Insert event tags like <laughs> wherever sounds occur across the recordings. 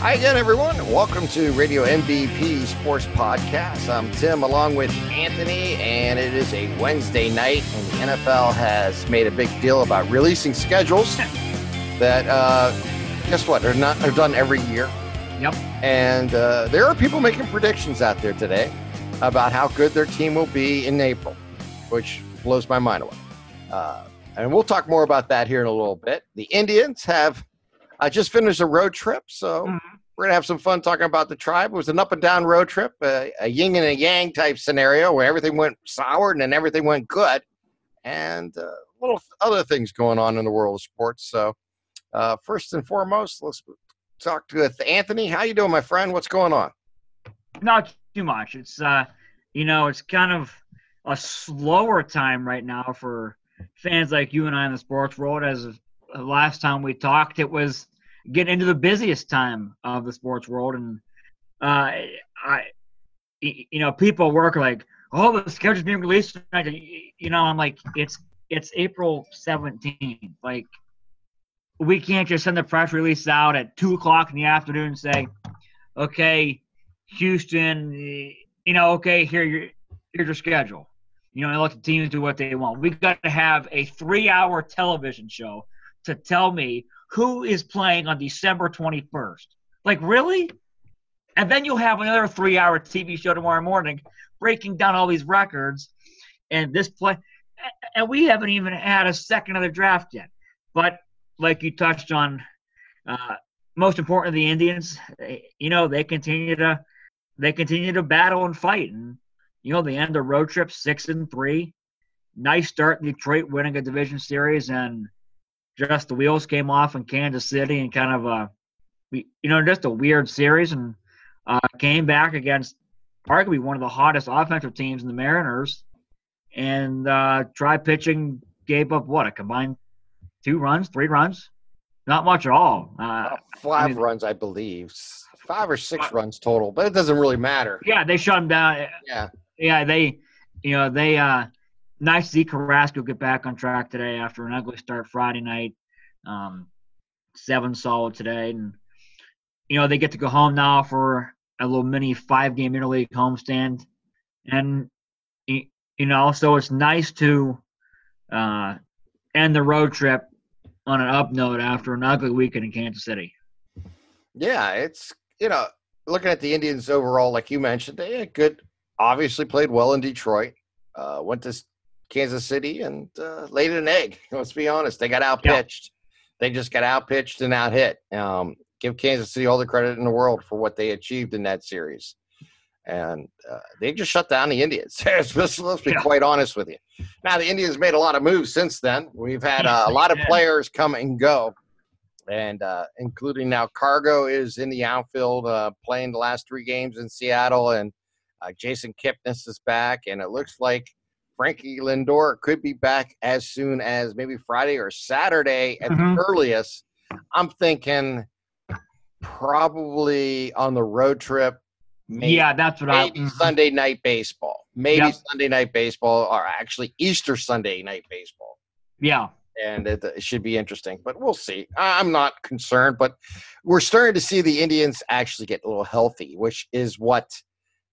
Hi again, everyone. Welcome to Radio MVP Sports Podcast. I'm Tim along with Anthony, and it is a Wednesday night, and the NFL has made a big deal about releasing schedules <laughs> that, uh, guess what, they're not they're done every year. Yep. And uh, there are people making predictions out there today about how good their team will be in April, which blows my mind away. Uh, and we'll talk more about that here in a little bit. The Indians have I just finished a road trip, so we're gonna have some fun talking about the tribe. It was an up and down road trip, a, a yin and a yang type scenario where everything went sour and then everything went good, and uh, little other things going on in the world of sports. So, uh, first and foremost, let's talk with Anthony. How you doing, my friend? What's going on? Not too much. It's uh, you know, it's kind of a slower time right now for fans like you and I in the sports world. As last time we talked, it was getting into the busiest time of the sports world, and uh, I, you know, people work like, oh, the schedule's being released tonight. You know, I'm like, it's it's April 17th. Like, we can't just send the press release out at two o'clock in the afternoon and say, okay, Houston, you know, okay, here your here's your schedule. You know, and let the teams do what they want. We've got to have a three-hour television show to tell me who is playing on December 21st. Like, really? And then you'll have another three hour TV show tomorrow morning breaking down all these records and this play. And we haven't even had a second of the draft yet. But like you touched on, uh, most important, the Indians, you know, they continue to they continue to battle and fight, and you know, they end the road trip six and three. Nice start Detroit, winning a division series, and just the wheels came off in Kansas City and kind of a, you know, just a weird series and uh, came back against arguably one of the hottest offensive teams in the Mariners and uh, tried pitching, gave up what, a combined two runs, three runs? Not much at all. Uh, Five I mean, runs, I believe. Five or six five. runs total, but it doesn't really matter. Yeah, they shut them down. Yeah. Yeah, they, you know, they, uh, nice to see Carrasco get back on track today after an ugly start Friday night. Um, seven solid today, and you know they get to go home now for a little mini five game interleague homestand, and you know so it's nice to uh, end the road trip on an up note after an ugly weekend in Kansas City. Yeah, it's you know looking at the Indians overall, like you mentioned, they had good. Obviously, played well in Detroit. Uh, went to Kansas City and uh, laid an egg. <laughs> Let's be honest, they got outpitched. Yeah. They just got outpitched and out hit. Um, give Kansas City all the credit in the world for what they achieved in that series. And uh, they just shut down the Indians. <laughs> let's, let's be yeah. quite honest with you. Now, the Indians made a lot of moves since then. We've had uh, a lot of players come and go, and uh, including now Cargo is in the outfield uh, playing the last three games in Seattle, and uh, Jason Kipnis is back, and it looks like Frankie Lindor could be back as soon as maybe Friday or Saturday at mm-hmm. the earliest. I'm thinking probably on the road trip. Maybe, yeah, that's what maybe I. Sunday night baseball, maybe yep. Sunday night baseball, or actually Easter Sunday night baseball. Yeah, and it, it, should be interesting, but we'll see. I'm not concerned, but we're starting to see the Indians actually get a little healthy, which is what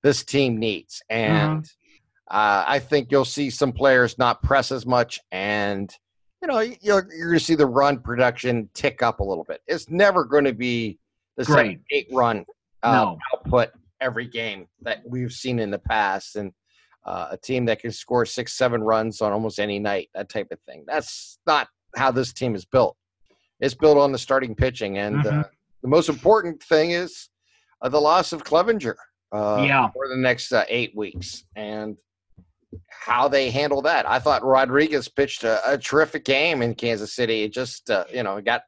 this team needs. And mm-hmm. Uh, I think you'll see some players not press as much, and you know you're, you're going to see the run production tick up a little bit. It's never going to be the same eight run uh, no. output every game that we've seen in the past, and uh, a team that can score six, seven runs on almost any night, that type of thing. That's not how this team is built. It's built on the starting pitching, and uh, mm-hmm. the most important thing is uh, the loss of Clevinger. Uh, yeah. for the next eight weeks, and how they handle that. I thought Rodriguez pitched a, a terrific game in Kansas City. It just, uh, you know, got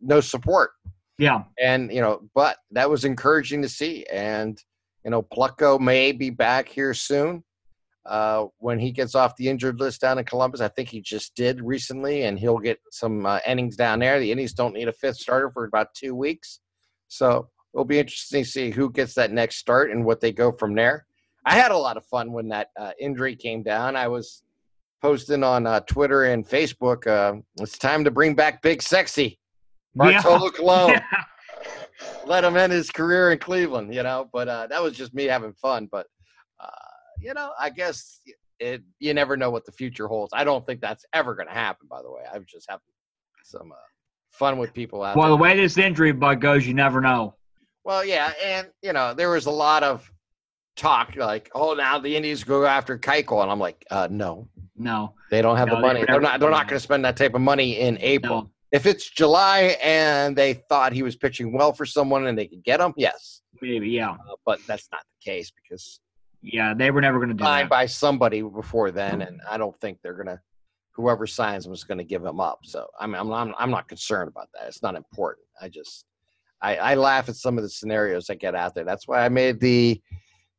no support. Yeah. And, you know, but that was encouraging to see. And, you know, Plutko may be back here soon uh, when he gets off the injured list down in Columbus. I think he just did recently, and he'll get some uh, innings down there. The Indians don't need a fifth starter for about two weeks. So it'll be interesting to see who gets that next start and what they go from there. I had a lot of fun when that uh, injury came down. I was posting on uh, Twitter and Facebook. Uh, it's time to bring back Big Sexy, Bartolo <laughs> yeah. Colon. let him end his career in Cleveland, you know. But uh, that was just me having fun. But uh, you know, I guess it. You never know what the future holds. I don't think that's ever going to happen. By the way, I was just having some uh, fun with people out well, there. the way this injury bug goes, you never know. Well, yeah, and you know, there was a lot of talk like, "Oh, now the Indians go after Keuchel," and I'm like, uh, "No, No. they don't have No, the money. They're not. They're not going to spend that type of money in April. No. If it's July and they thought he was pitching well for someone and they could get him, yes, Maybe, yeah. uh, but that's not the case because Yeah, they were never going to do signed that. by somebody before then, and I don't think they're gonna. Whoever signs him is going to give him up. So I mean, I'm not, I'm not concerned about that. It's not important. I just I, I laugh at some of the scenarios that get out there. That's why I made the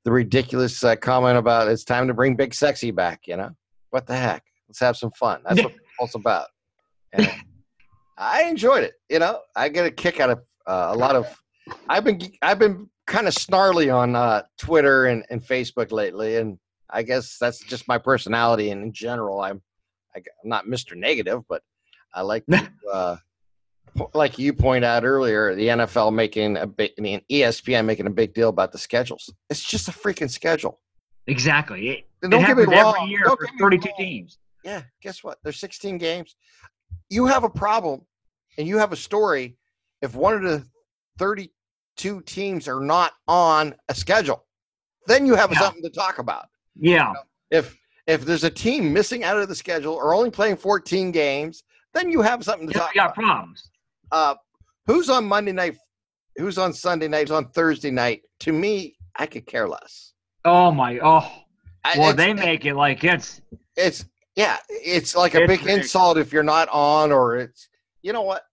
the ridiculous uh, comment about it's time to bring Big Sexy back. You know what the heck? Let's have some fun. That's what <laughs> it's about. And I enjoyed it. You know, I get a kick out of uh, a lot of. I've been I've been kind of snarly on uh, Twitter and, and Facebook lately, and I guess that's just my personality. And in general, I'm I, am not Mr. Negative, but I like to, <laughs> uh, like you point out earlier, the NFL making a big, I mean, ESPN making a big deal about the schedules. It's just a freaking schedule. Exactly. It, And it don't get me wrong. every year Don't for get me 32 wrong. teams. Yeah, guess what? There's 16 games. You have a problem, and you have a story. If one of the 32 teams are not on a schedule, then you have Yeah. something to talk about. Yeah. If if there's a team missing out of the schedule or only playing 14 games, then you have something to You talk got about. problems. Uh, who's on Monday night? Who's on Sunday night? Who's on Thursday night? To me, I could care less. Oh, my. Oh. Well, they make it like it's. it's yeah, it's like a It's big ridiculous. insult if you're not on, or it's you know what?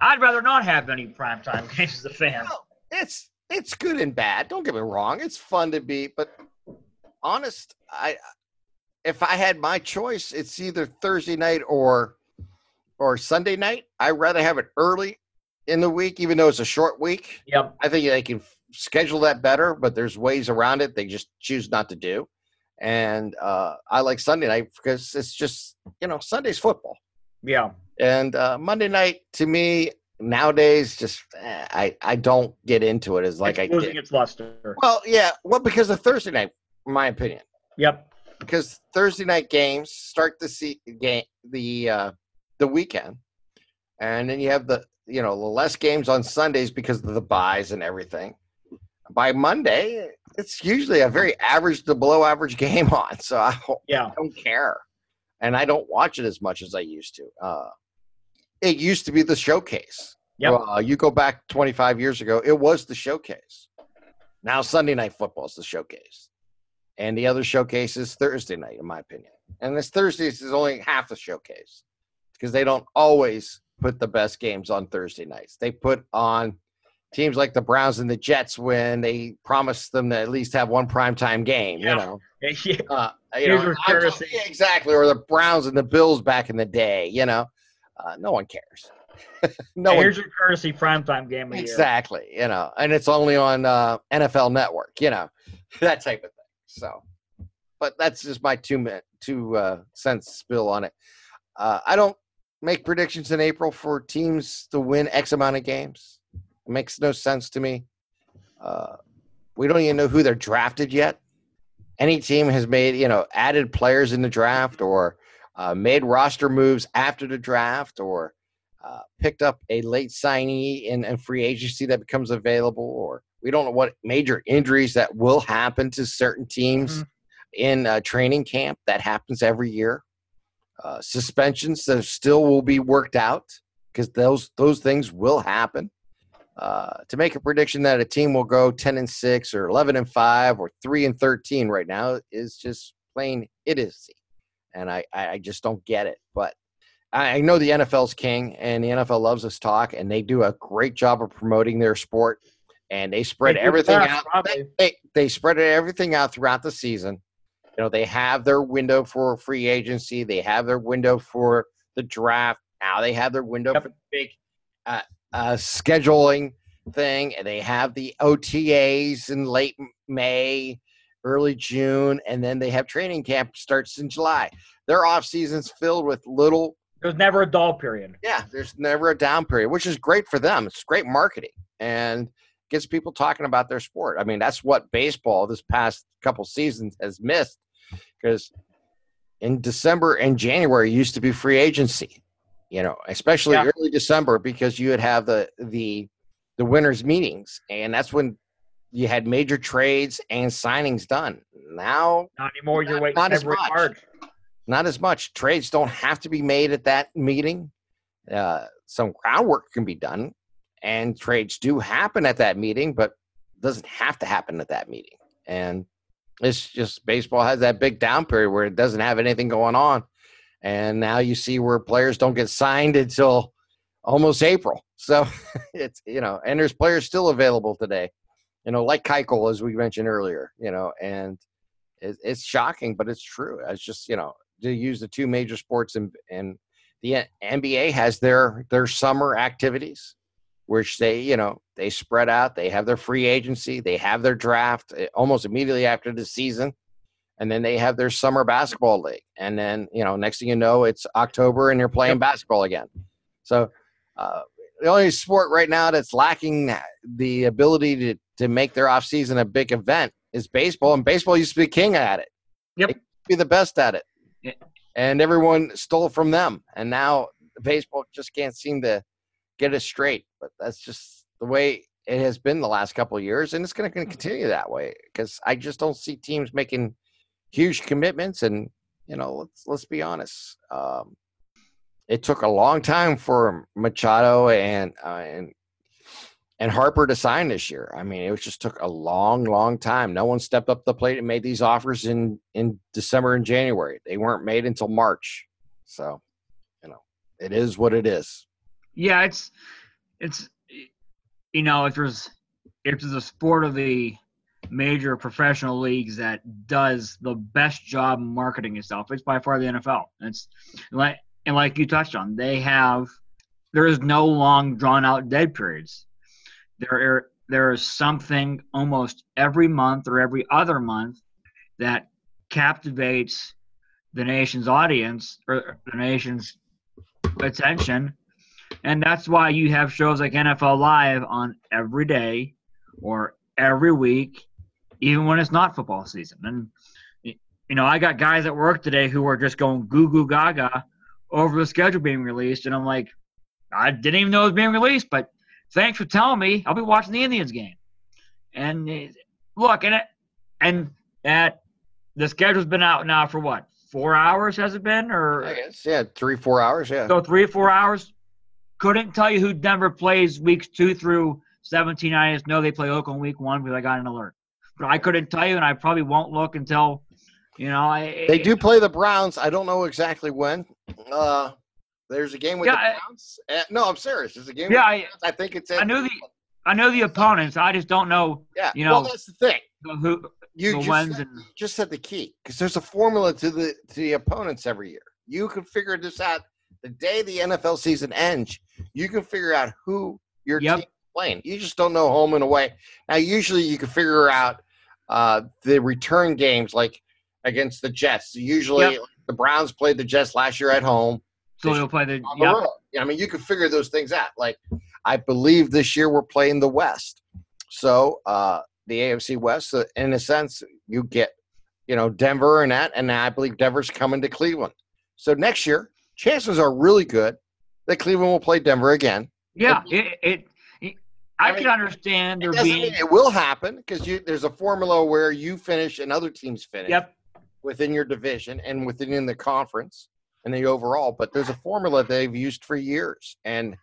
I'd rather not have any primetime <laughs> games as a fan. it's it's good and bad. Don't get me wrong. It's fun to be, but honest, I if I had my choice, it's either Thursday night or or Sunday night. I'd rather have it early in the week, even though it's a short week. Yep. I think they can schedule that better, but there's ways around it. They just choose not to do. And uh, I like Sunday night because it's just you know Sunday's football. Yeah. And uh, Monday night to me nowadays, just eh, I I don't get into it as like it's I losing did. its luster. Well, yeah, well because of Thursday night, in my opinion, Yep. because Thursday night games start the see game the uh, the weekend, and then you have the you know the less games on Sundays because of the buys and everything. By Monday, it's usually a very average to below average <laughs> game on, so I ho- Yeah. don't care, and I don't watch it as much as I used to. Uh, it used to be the showcase. Yep. Uh, you go back 25 years ago, it was the showcase. Now Sunday night football is the showcase, and the other showcase is Thursday night, in my opinion. And this Thursday is only half the showcase because they don't always put the best games on Thursday nights. They put on teams like the Browns and the Jets when they promise them to at least have one primetime game. Yeah. You know, <laughs> Yeah. uh, you Here's know, courtesy. exactly, or the Browns and the Bills back in the day. You know, uh, no one cares. <laughs> no Hey, one here's your courtesy primetime game of the year. exactly. You know, and it's only on uh, NFL Network. You know, <laughs> that type of thing. So, but that's just my two minute two uh, cents spill on it. Uh, I don't make predictions in April for teams to win X amount of games. It makes no sense to me. Uh, we don't even know who they're drafted yet. Any team has made, you know, added players in the draft or uh, made roster moves after the draft or uh, picked up a late signee in, in free agency that becomes available or we don't know what major injuries that will happen to certain teams Mhm. in uh, training camp. That happens every year. Uh, suspensions that still will be worked out because those those things will happen. Uh, to make a prediction that a team will go 10 and 6 or 11 and 5 or 3 and 13 right now is just plain idiocy and I, I just don't get it but I I know the NFL's king and the NFL loves this talk and they do a great job of promoting their sport and they spread They everything out probably. they, they spread everything out throughout the season. You know, they have their window for free agency. They have their window for the draft. Now they have their window Yep. for the big uh, uh, scheduling thing, and they have the OTAs in late May, early June, and then they have training camp starts in July. Their off season's filled with little There's never a dull period. yeah, there's never a down period, which is great for them. It's great marketing. and gets people talking about their sport. I mean, that's what baseball this past couple seasons has missed because in December and January used to be free agency, you know, especially yeah. early December because you would have the the the winter meetings and that's when you had major trades and signings done. Now not anymore. You're waiting not as much. March. Not as much. Trades don't have to be made at that meeting. Uh, some groundwork can be done, and trades do happen at that meeting, but doesn't have to happen at that meeting. And it's just baseball has that big down period where it doesn't have anything going on. And now you see where players don't get signed until almost April. <laughs> So it's, you know, and there's players still available today, you know, like Keuchel, as we mentioned earlier, you know, and it, it's shocking, but it's true. It's just, you know, to use the two major sports and, and the NBA has their, their summer activities which they, you know, they spread out. They have their free agency. They have their draft eh, almost immediately after the season, and then they have their summer basketball league. And then, you know, next thing you know, it's October and you're playing basketball again. So uh, the only sport right now that's lacking the ability to to make their offseason a big event is baseball, and baseball used to be king at it. Yep, be the best at it. Yeah. And everyone stole from them, and now baseball just can't seem to get it straight. But that's just the way it has been the last couple of years, and it's going to continue that way because I just don't see teams making huge commitments. And you know, let's let's be honest. Um, it took a long time for Machado and uh, and and Harper to sign this year. I mean, it just took a long, long time. No one stepped up the plate and made these offers in in December and January. They weren't made until March. So, you know, it is what it is. Yeah, it's it's you know if there's if there's a sport of the major professional leagues that does the best job marketing itself, it's by far the NFL. It's like and like you touched on, they have there is no long drawn out dead periods. There are, there is something almost every month or every other month that captivates the nation's audience or the nation's attention and that's why you have shows like NFL Live on every day or every week, even when it's not football season. And, you know, I got guys at work today who are just going goo goo gaga over the schedule being released. And I'm like, I didn't even know it was being released, but thanks for telling me. I'll be watching the Indians game. And look, and it, and at the schedule's been out now for what? Four hours has it been, or I guess yeah, three four hours, yeah. So three or four hours. Couldn't tell you who Denver plays weeks two through 17. I just know they play Oakland week one because I got an alert. But I couldn't tell you, and I probably won't look until, you know. I, they do play the Browns. I don't know exactly when. Uh, there's a game with yeah, the Browns. Uh, no, I'm serious. There's a game. With the Browns? Yeah, I, I, think it's. I know the. I know the opponents. I just don't know. Yeah. You know. Well, that's the thing. Who you the just, said, and, just said the key because there's a formula to the to the opponents every year. You can figure this out the day the NFL season ends, you can figure out who your yep. team playing. You just don't know home and away. Now, usually you can figure out uh, the return games, like against the Jets. Usually, yep. the Browns played the Jets last year at home. So they'll play the. Yep. the I mean, you can figure those things out. Like, I believe this year we're playing the West. So, uh, the AFC West, uh, in a sense, you get, you know, Denver and that, and I believe Denver's coming to Cleveland. So next year, chances are really good that Cleveland will play Denver again. Yeah, it, it, it I, I mean, can understand there being. it will happen because there's a formula where you finish and other teams finish. Yep. Within your division and within the conference and the overall, but there's a formula they've used for years, and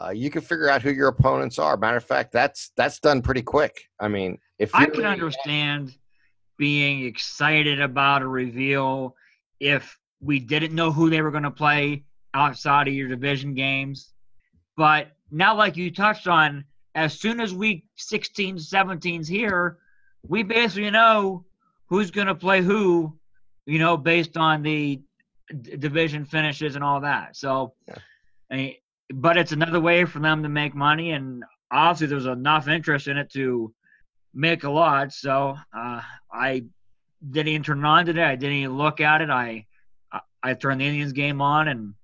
uh, you can figure out who your opponents are. Matter of fact, that's that's done pretty quick. I mean, if I can understand being excited about a reveal if we didn't know who they were going to play outside of your division games. But now, like you touched on, as soon as week 16, 17's here, we basically know who's going to play who, you know, based on the d- division finishes and all that. So, yeah. I mean, but it's another way for them to make money. And obviously, there's enough interest in it to make a lot. So, uh, I didn't even turn on today. I didn't even look at it. I I turn the Indians game on, and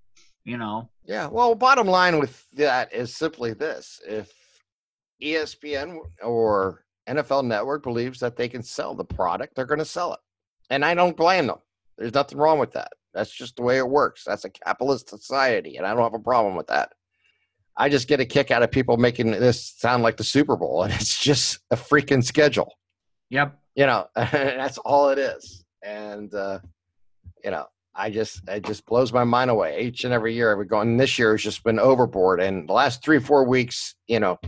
you know. Yeah, well, bottom line with that is simply this: if ESPN or NFL Network believes that they can sell the product, they're going to sell it. And I don't blame them. There's nothing wrong with that. That's just the way it works. That's a capitalist society, and I don't have a problem with that. I just get a kick out of people making this sound like the Super Bowl, and <laughs> it's just a freaking schedule. Yep. You know, <laughs> that's all it is. And uh, you know, I just it just blows my mind away each and every year. We're going. This year has just been overboard, and the last three four weeks, you know,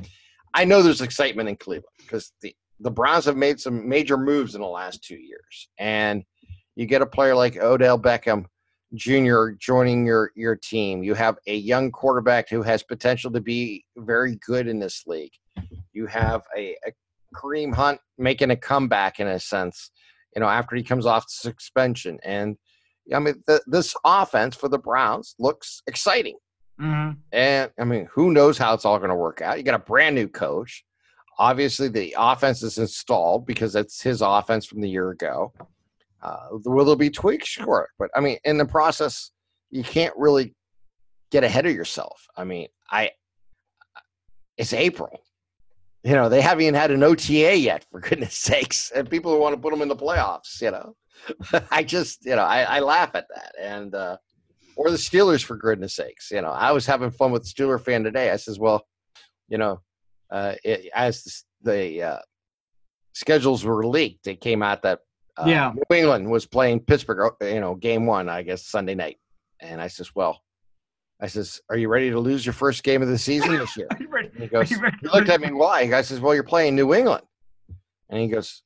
I know there's excitement in Cleveland because the the Browns have made some major moves in the last two years, and you get a player like Odell Beckham Jr. joining your your team. You have a young quarterback who has potential to be very good in this league. You have a, a Kareem Hunt making a comeback in a sense, you know, after he comes off suspension. And I mean, the, this offense for the Browns looks exciting. Mm-hmm. And I mean, who knows how it's all going to work out? You got a brand new coach. Obviously, the offense is installed because it's his offense from the year ago. Uh, will there be tweaks? Sure. But I mean, in the process, you can't really get ahead of yourself. I mean, I it's April. You know, they haven't even had an OTA yet, for goodness <laughs> sakes. And people who want to put them in the playoffs, you know. <laughs> I just, you know, I, I laugh at that. And uh or the Steelers for goodness sakes. You know, I was having fun with the Steeler fan today. I says, well, you know, uh, it, as the, the uh, schedules were leaked, it came out that uh, Yeah. New England was playing Pittsburgh, uh, you know, game one, I guess Sunday night. And I says, well, I says, are you ready to lose your first game of the season this year? <laughs> Ready- he goes, he looked at me, why? I says, well, you're playing New England. And he goes,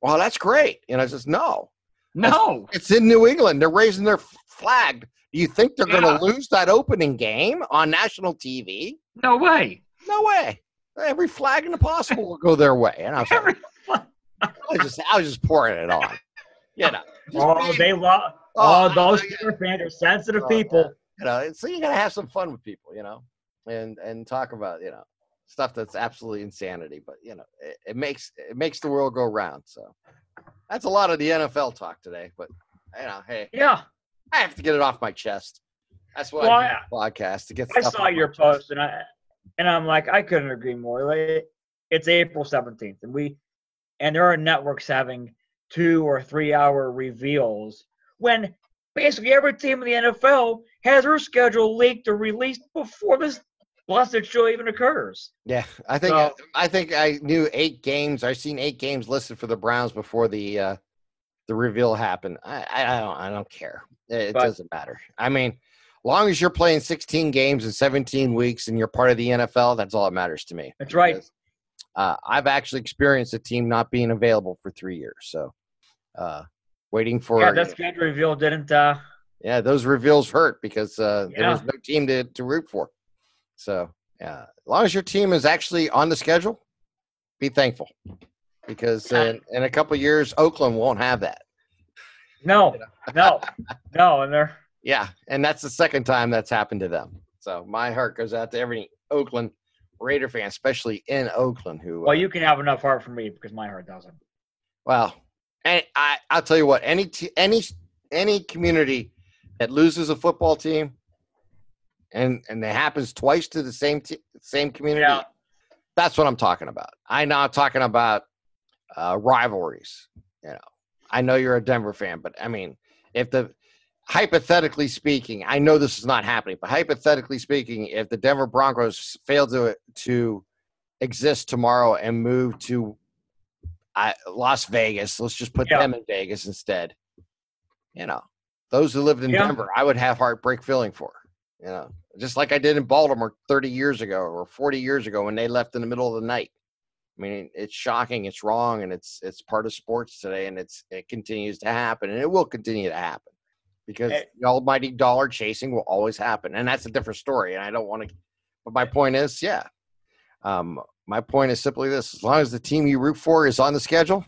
well, that's great. And I says, no, No. it's in New England. They're raising their flag. Do you think they're going to lose that opening game on national TV? No way. No way. Every flag in the possible will go their way. And I was, like, I was just, I was just pouring it on. You know, just oh, being- they love. Oh, Oh, those I- I- fans are sensitive Oh, people. you know, so you gotta have some fun with people, you know, and and talk about you know stuff that's absolutely insanity. But you know, it, it makes it makes the world go round. So that's a lot of the NFL talk today. But you know, hey, Yeah. I have to get it off my chest. That's why Well, I I- the podcast to get. I saw your chest. post and I and I'm like, I couldn't agree more. Like it's April 17th and we and there are networks having two or three hour reveals when basically every team in the NFL has their schedule leaked or released before this blessed show even occurs. Yeah, I think So- I think I knew eight games. I've seen eight games listed for the Browns before the uh, the reveal happened. I, I, don't I don't care. It, But- doesn't matter. I mean, long as you're playing 16 games in 17 weeks and you're part of the NFL, that's all that matters to me. That's right. Because, Uh, I've actually experienced a team not being available for three years, so uh, waiting for Yeah, that schedule reveal didn't uh yeah, those reveals hurt because uh, there was no team to, to root for. So, yeah, as long as your team is actually on the schedule, be thankful because in, in a couple years, Oakland won't have that. no, no, no, and they're <laughs> Yeah, and that's the second time that's happened to them. So my heart goes out to every Oakland Raider fan, especially in Oakland, who well, uh, you can have enough heart for me because my heart doesn't. Well, and I I'll tell you what, any t- any any community that loses a football team, and and it happens twice to the same t- same community, Yeah. that's what I'm talking about. I'm not talking about uh, rivalries. You know, I know you're a Denver fan, but I mean, if the hypothetically speaking, I know this is not happening, but hypothetically speaking, if the Denver Broncos fail to to exist tomorrow and move to I, Las Vegas, let's just put Yeah. them in Vegas instead. You know, those who lived in Yeah. Denver, I would have heartbreak feeling for. You know, just like I did in Baltimore 30 years ago or 40 years ago when they left in the middle of the night. I mean, it's shocking, it's wrong, and it's it's part of sports today, and it's it continues to happen, and it will continue to happen because Eh. the almighty dollar chasing will always happen, and that's a different story. And I don't want to. But my point is, yeah, um, my point is simply this: as long as the team you root for is on the schedule,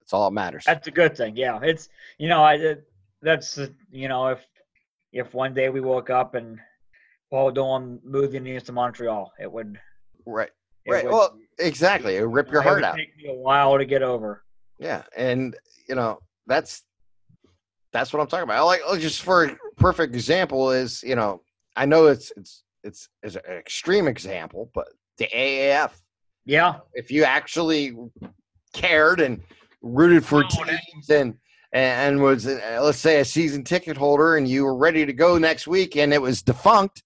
that's all that matters. That's a good thing. Yeah, it's you know I that's you know if if one day we woke up and Paul Dolan moved the Indians to Montreal, it would right, it right. would- Well, exactly. It would rip your heart out. Take me a while to get over. Yeah, and you know that's that's what I'm talking about. I like oh, just for a perfect example is you know I know it's it's it's, it's an extreme example, but the AAF Yeah. If you actually cared and rooted for oh, teams and and was uh, let's say a season ticket holder and you were ready to go next week and it was defunct,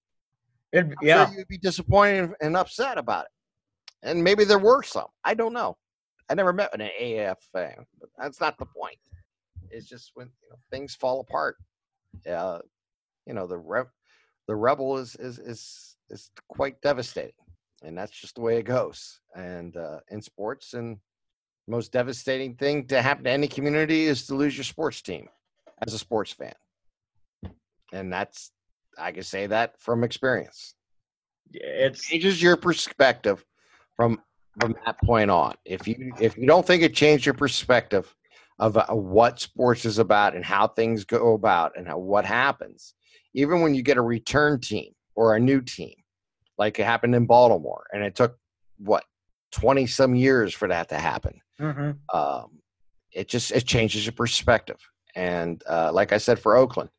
it, yeah, sure you'd be disappointed and upset about it. And maybe there were some. I don't know. I never met an AAF fan, but that's not the point. It's just when you know, things fall apart. Uh, you know, the rev, the rebel is is is is quite devastating, and that's just the way it goes. And uh, in sports, and most devastating thing to happen to any community is to lose your sports team as a sports fan, and that's I can say that from experience. It changes your perspective from from that point on. If you if you don't think it changed your perspective of uh, what sports is about and how things go about and how, what happens, even when you get a return team or a new team, like it happened in Baltimore, and it took what twenty some years for that to happen. Mm-hmm. Um, it just it changes your perspective. And uh, like I said for Oakland,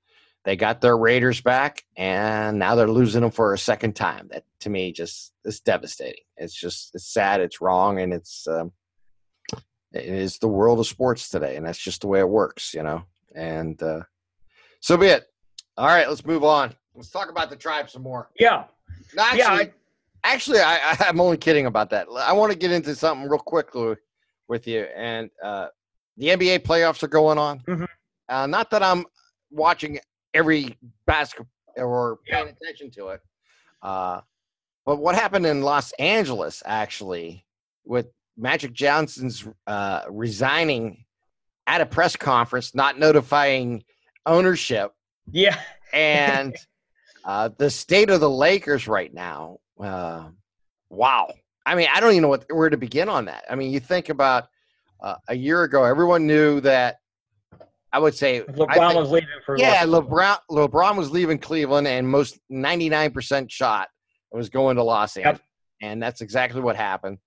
they got their Raiders back, and now they're losing them for a second time. That to me just is devastating. It's just it's sad, it's wrong, and it's um, it is the world of sports today, and that's just the way it works, you know. And uh, so be it. All right, let's move on. Let's talk about the tribe some more. Yeah. No, actually, yeah, I, actually, I, I'm only kidding about that. I want to get into something real quickly with you, and uh, the NBA playoffs are going on. Mm-hmm. Uh, not that I'm watching every basketball or paying yeah. attention to it. Uh, but what happened in Los Angeles actually with Magic Johnson's uh, resigning at a press conference, not notifying ownership. Yeah. <laughs> and uh, the state of the Lakers right now. Uh, wow. I mean, I don't even know what, where to begin on that. I mean, you think about uh, a year ago, everyone knew that I would say LeBron think, was leaving for yeah. LeBron LeBron was leaving Cleveland, and most ninety nine percent shot was going to Los Angeles, yep. and that's exactly what happened.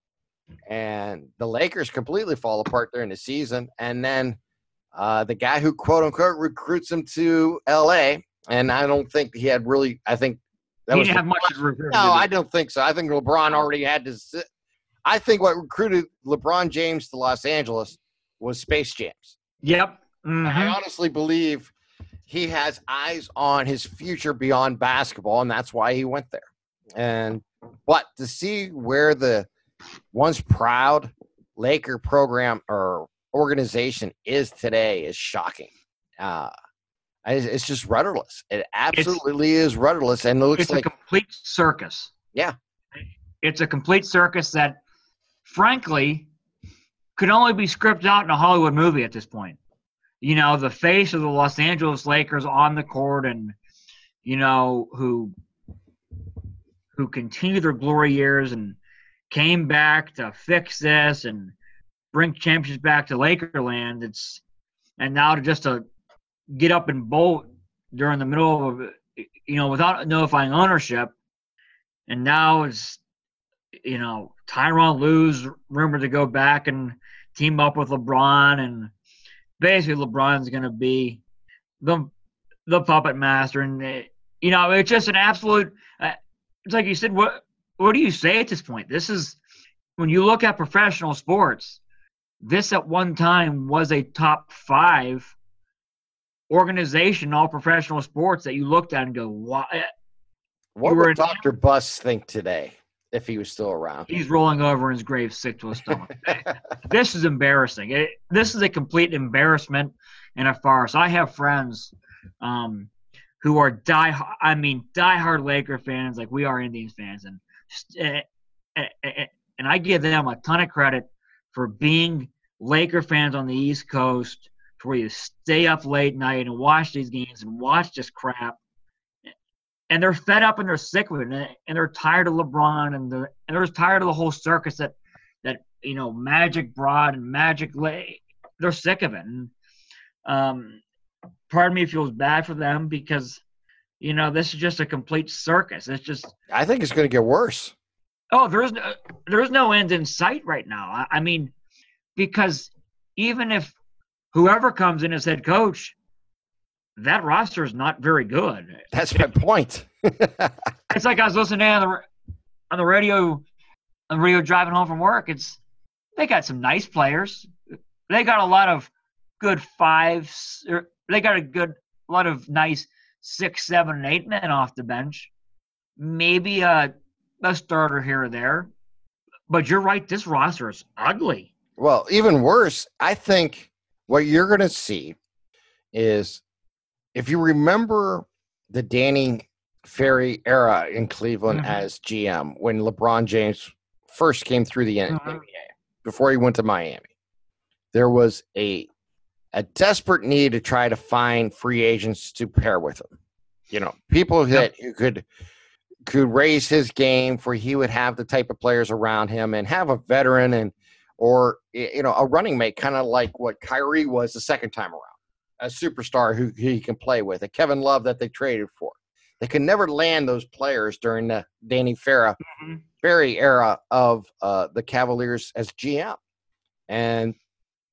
And the Lakers completely fall apart during the season, and then uh, the guy who quote unquote recruits him to L.A. And I don't think he had really. I think that he didn't have much to recruit. No, I don't think so. I think LeBron already had to. Sit. I think what recruited LeBron James to Los Angeles was Space Jams. Yep. Mm-hmm. I honestly believe he has eyes on his future beyond basketball, and that's why he went there. And but to see where the once proud Laker program or organization is today is shocking. Uh, it's just rudderless. It absolutely it's, is rudderless, and it looks it's like a complete circus. Yeah, it's a complete circus that, frankly, could only be scripted out in a Hollywood movie at this point you know, the face of the Los Angeles Lakers on the court and, you know, who who continue their glory years and came back to fix this and bring championships back to Lakerland. It's and now to just to get up and bolt during the middle of you know without notifying ownership, and now it's you know Tyronn Lue's rumored to go back and team up with LeBron and basically LeBron's going to be the the puppet master, and uh, you know it's just an absolute. Uh, it's like you said. What what do you say at this point? This is when you look at professional sports. This at one time was a top five organization, all professional sports that you looked at and go, "Why?" What would Doctor Buss think today? if he was still around. He's rolling over in his grave, sick to his stomach. <laughs> this is embarrassing. It, this is a complete embarrassment and a farce. I have friends um, who are die. I mean, diehard Laker fans, like we are Indians fans, and uh, uh, and I give them a ton of credit for being Laker fans on the East Coast, where you stay up late night and watch these games and watch this crap and they're fed up and they're sick of it, and they're tired of LeBron, and they're and they're tired of the whole circus that that you know Magic brought and Magic lay. They're sick of it, and um, part of me feels bad for them because you know this is just a complete circus. It's just. I think it's going to get worse. Oh, there's no, there's no end in sight right now. I, I mean, because even if whoever comes in as head coach that roster is not very good. That's my point. <laughs> it's like I was listening on the radio, on the radio driving home from work, it's they got some nice players. They got a lot of good fives. Er, they got a good a lot of nice six, seven, and eight men off the bench. Maybe a a starter here or there. But you're right. This roster is ugly. Well, even worse, I think what you're going to see is if you remember the Danny Ferry era in Cleveland mm-hmm. as GM when LeBron James first came through the mm-hmm. NBA before he went to Miami. There was a a desperate need to try to find free agents to pair with him. You know, people that yep. could could raise his game for he would have the type of players around him and have a veteran and or you know a running mate kind of like what Kyrie was the second time around a superstar who he can play with a Kevin Love that they traded for they could never land those players during the Danny Farah mm-hmm. Ferry era of uh, the Cavaliers as GM and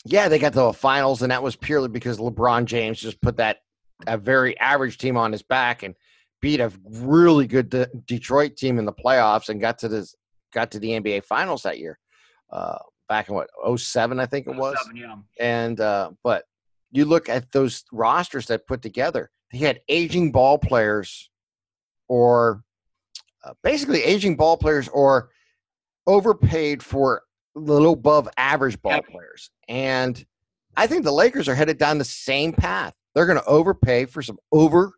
yeah they got to the finals and that was purely because LeBron James just put that a very average team on his back and beat a really good De- Detroit team in the playoffs and got to this got to the NBA Finals that year. Uh, back in what 07 I think it was. Yeah. And uh, but you look at those rosters that put together, they had aging ball players or uh, basically aging ball players or overpaid for a little above average ball players. And I think the Lakers are headed down the same path. They're going to overpay for some over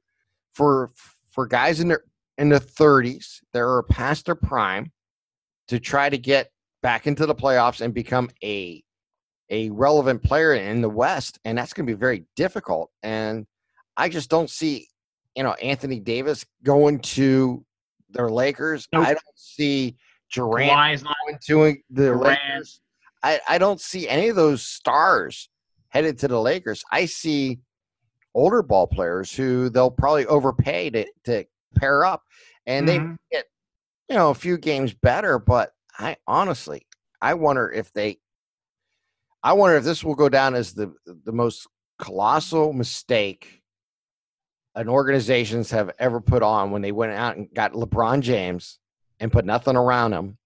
for for guys in their in the 30s that are past their prime to try to get back into the playoffs and become a a relevant player in the West, and that's going to be very difficult. And I just don't see, you know, Anthony Davis going to the Lakers. Nope. I don't see Durant going to the Durant. Lakers. I, I don't see any of those stars headed to the Lakers. I see older ball players who they'll probably overpay to, to pair up and mm-hmm. they get you know a few games better but i honestly i wonder if they i wonder if this will go down as the the most colossal mistake an organizations have ever put on when they went out and got lebron james and put nothing around him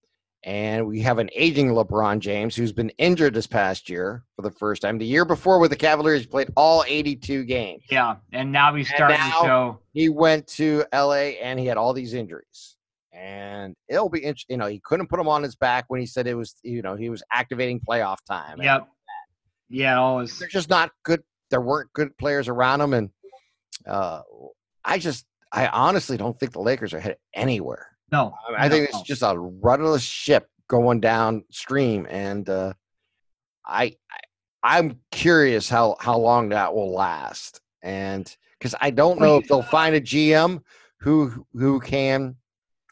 and we have an aging LeBron James who's been injured this past year for the first time. The year before with the Cavaliers, he played all 82 games. Yeah, and now he's starting now to show. He went to LA and he had all these injuries. And it'll be interesting. You know, he couldn't put him on his back when he said it was, you know, he was activating playoff time. Yep. Yeah, always. They're just not good. There weren't good players around him. And uh, I just, I honestly don't think the Lakers are headed anywhere. No, I no, think it's just a rudderless ship going downstream, and uh, I, I am curious how how long that will last, and because I don't know if they'll find a GM who who can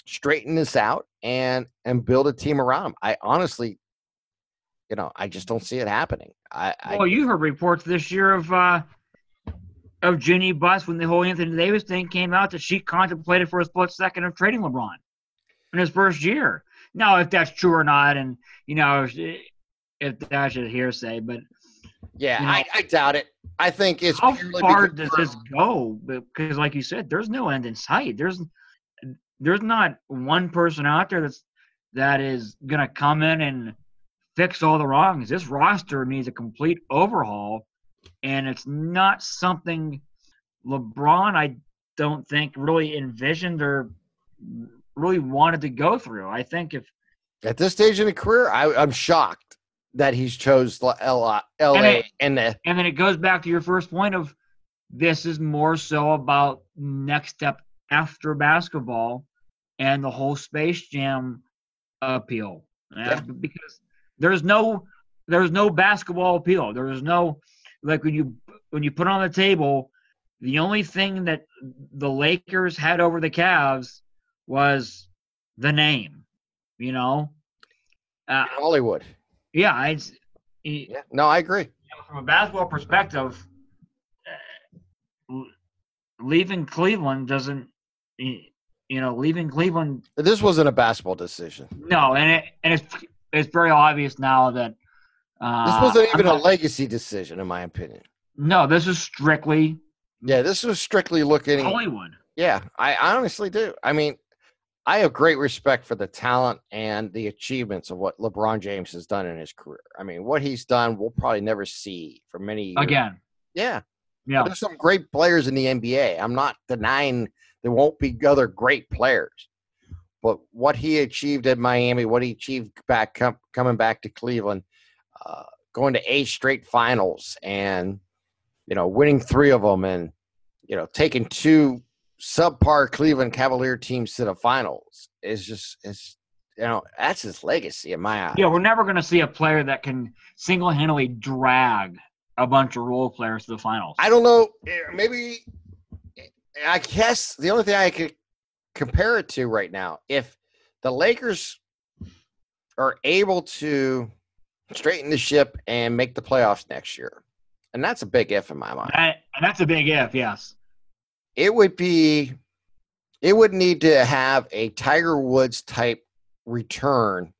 straighten this out and and build a team around him. I honestly, you know, I just don't see it happening. I, well, I, you heard reports this year of uh, of Jeanie Buss when the whole Anthony Davis thing came out that she contemplated for a split second of trading LeBron in his first year. Now, if that's true or not, and you know, if that's just hearsay, but yeah, you know, I, I, doubt it. I think it's how far does this go? Because, like you said, there's no end in sight. There's there's not one person out there that's that is gonna come in and fix all the wrongs. This roster needs a complete overhaul, and it's not something LeBron, I don't think, really envisioned or really wanted to go through. I think if at this stage in the career, I, am shocked that he's chose LA, LA and, it, and, the, and then it goes back to your first point of this is more so about next step after basketball and the whole Space Jam appeal yeah. because there's no there's no basketball appeal. There's no like when you when you put on the table, the only thing that the Lakers had over the Cavs was the name, you know. Uh, Hollywood. Yeah, it's. It, yeah, no, I agree. From a basketball perspective, uh, leaving Cleveland doesn't, you know, leaving Cleveland. This wasn't a basketball decision. No, and it and it's it's very obvious now that. Uh, this wasn't even not, a legacy decision, in my opinion. No, this is strictly. Yeah, this was strictly looking Hollywood. Yeah, I honestly do. I mean, I have great respect for the talent and the achievements of what LeBron James has done in his career. I mean, what he's done, we'll probably never see for many years. Again. Yeah. Yeah. There's some great players in the NBA. I'm not denying there won't be other great players. But what he achieved at Miami, what he achieved back com- coming back to Cleveland, uh, going to eight straight finals and you know winning three of them and you know taking two subpar Cleveland Cavalier teams to the finals is just is you know that's his legacy in my eyes. Yeah, we're never going to see a player that can single-handedly drag a bunch of role players to the finals. I don't know. eh, Maybe I guess the only thing I could compare it to right now, if the Lakers are able to straighten the ship and make the playoffs next year, and that's a big if in my mind. That- and that's a big if, yes. it would be it would need to have a Tiger Woods type return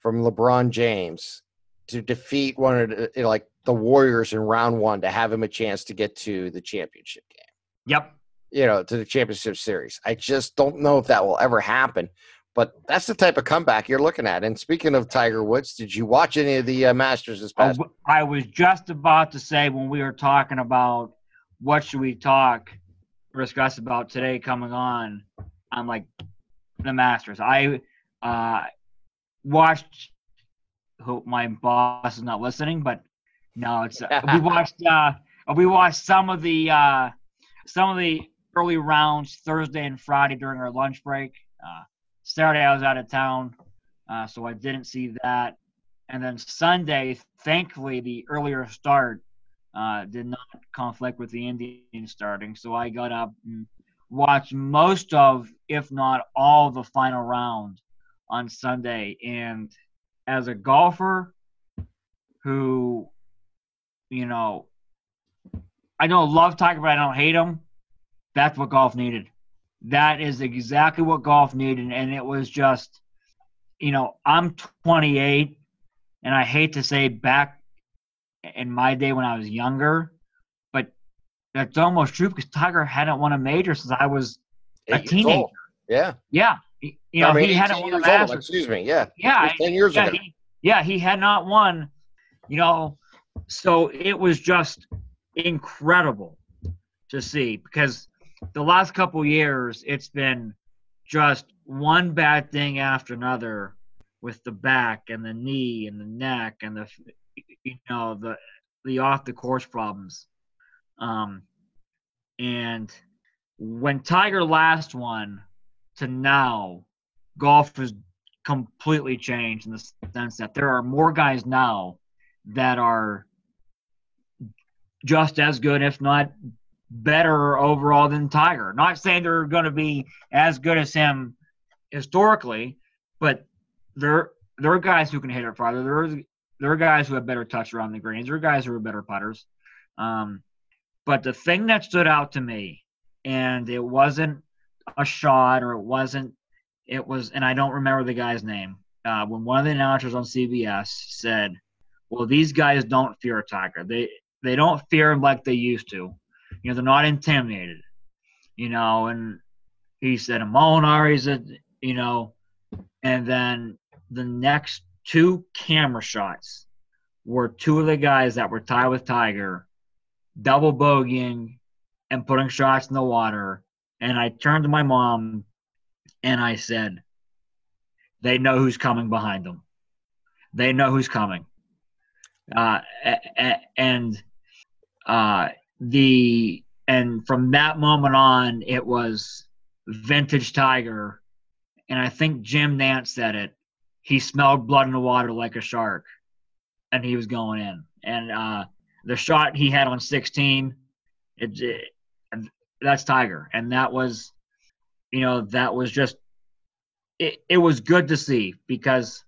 from LeBron James to defeat one of the, like the Warriors in round 1 to have him a chance to get to the championship game. Yep. You know, to the championship series. I just don't know if that will ever happen, but that's the type of comeback you're looking at. And speaking of Tiger Woods, did you watch any of the uh, Masters this past? I was just about to say when we were talking about what should we talk or discuss about today coming on, I'm like the Masters. I uh, watched. Hope my boss is not listening, but no, it's uh, we <laughs> watched. Uh, we watched some of the uh, some of the early rounds Thursday and Friday during our lunch break. Uh, Saturday I was out of town, uh, so I didn't see that and then Sunday, thankfully, the earlier start uh, did not conflict with the Indians starting. So I got up and watched most of, if not all, the final round on Sunday. And as a golfer who, you know, I don't love Tiger, but I don't hate him, that's what golf needed. That is exactly what golf needed. And it was just, you know, I'm 28 and I hate to say back in my day when I was younger, but that's almost true because Tiger hadn't won a major since I was a Eight teenager. Yeah. Yeah, He- you know I mean, he hadn't won a old, Excuse me. Yeah. Yeah, 10 years yeah, ago. he, yeah, he had not won. You know, so it was just incredible to see because the last couple years it's been just one bad thing after another with the back and the knee and the neck and the you know the the off the course problems. Um and when tiger last won to now golf has completely changed in the sense that there are more guys now that are just as good if not better overall than tiger not saying they're going to be as good as him historically but there are guys who can hit it farther. There are there are guys who have better touch around the greens. There are guys who are better putters. Um, but the thing that stood out to me, and it wasn't a shot or it wasn't, it was, and I don't remember the guy's name. Uh, when one of the announcers on CBS said, "Well, these guys don't fear Tiger. They they don't fear him like they used to. You know, they're not intimidated. You know." And he said, "Molinari's a, you know," and then the next two camera shots were two of the guys that were tied with Tiger, double bogeying and putting shots in the water. And I turned to my mom and I said, They know who's coming behind them. They know who's coming. Uh, and uh, the and from that moment on, it was vintage Tiger. And I think Jim Nantz said it he smelled blood in the water like a shark, and he was going in. And uh, the shot he had on 16, it, it, that's Tiger, and that was, you know, that was just, it, it was good to see because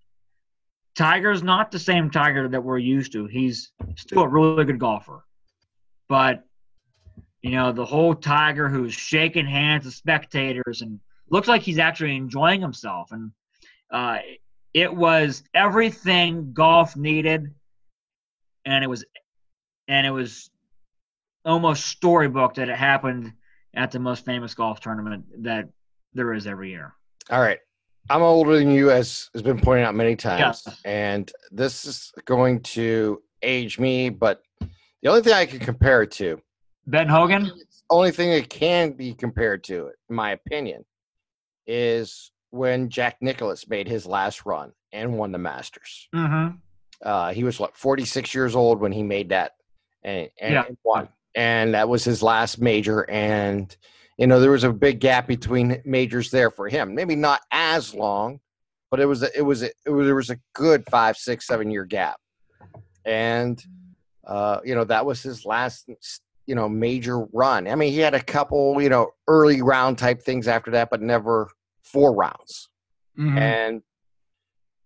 Tiger's not the same Tiger that we're used to. He's still a really good golfer, but you know, the whole Tiger who's shaking hands with spectators and looks like he's actually enjoying himself and. Uh, it was everything golf needed and it was and it was almost storybook that it happened at the most famous golf tournament that there is every year All right. I'm older than you, as has been pointed out many times, Yes. and this is going to age me. But the only thing I can compare it to, Ben Hogan. only thing it can be compared to, in my opinion, is when Jack Nicklaus made his last run and won the Masters. Mm-hmm. Uh, he was what 46 years old when he made that and, and Yeah. won, and that was his last major. And you know there was a big gap between majors there for him. Maybe not as long, but it was a, it was a, it was there was a good five, six, seven year gap, and uh, you know that was his last you know major run. I mean he had a couple you know early round type things after that, but never four rounds. Mhm. And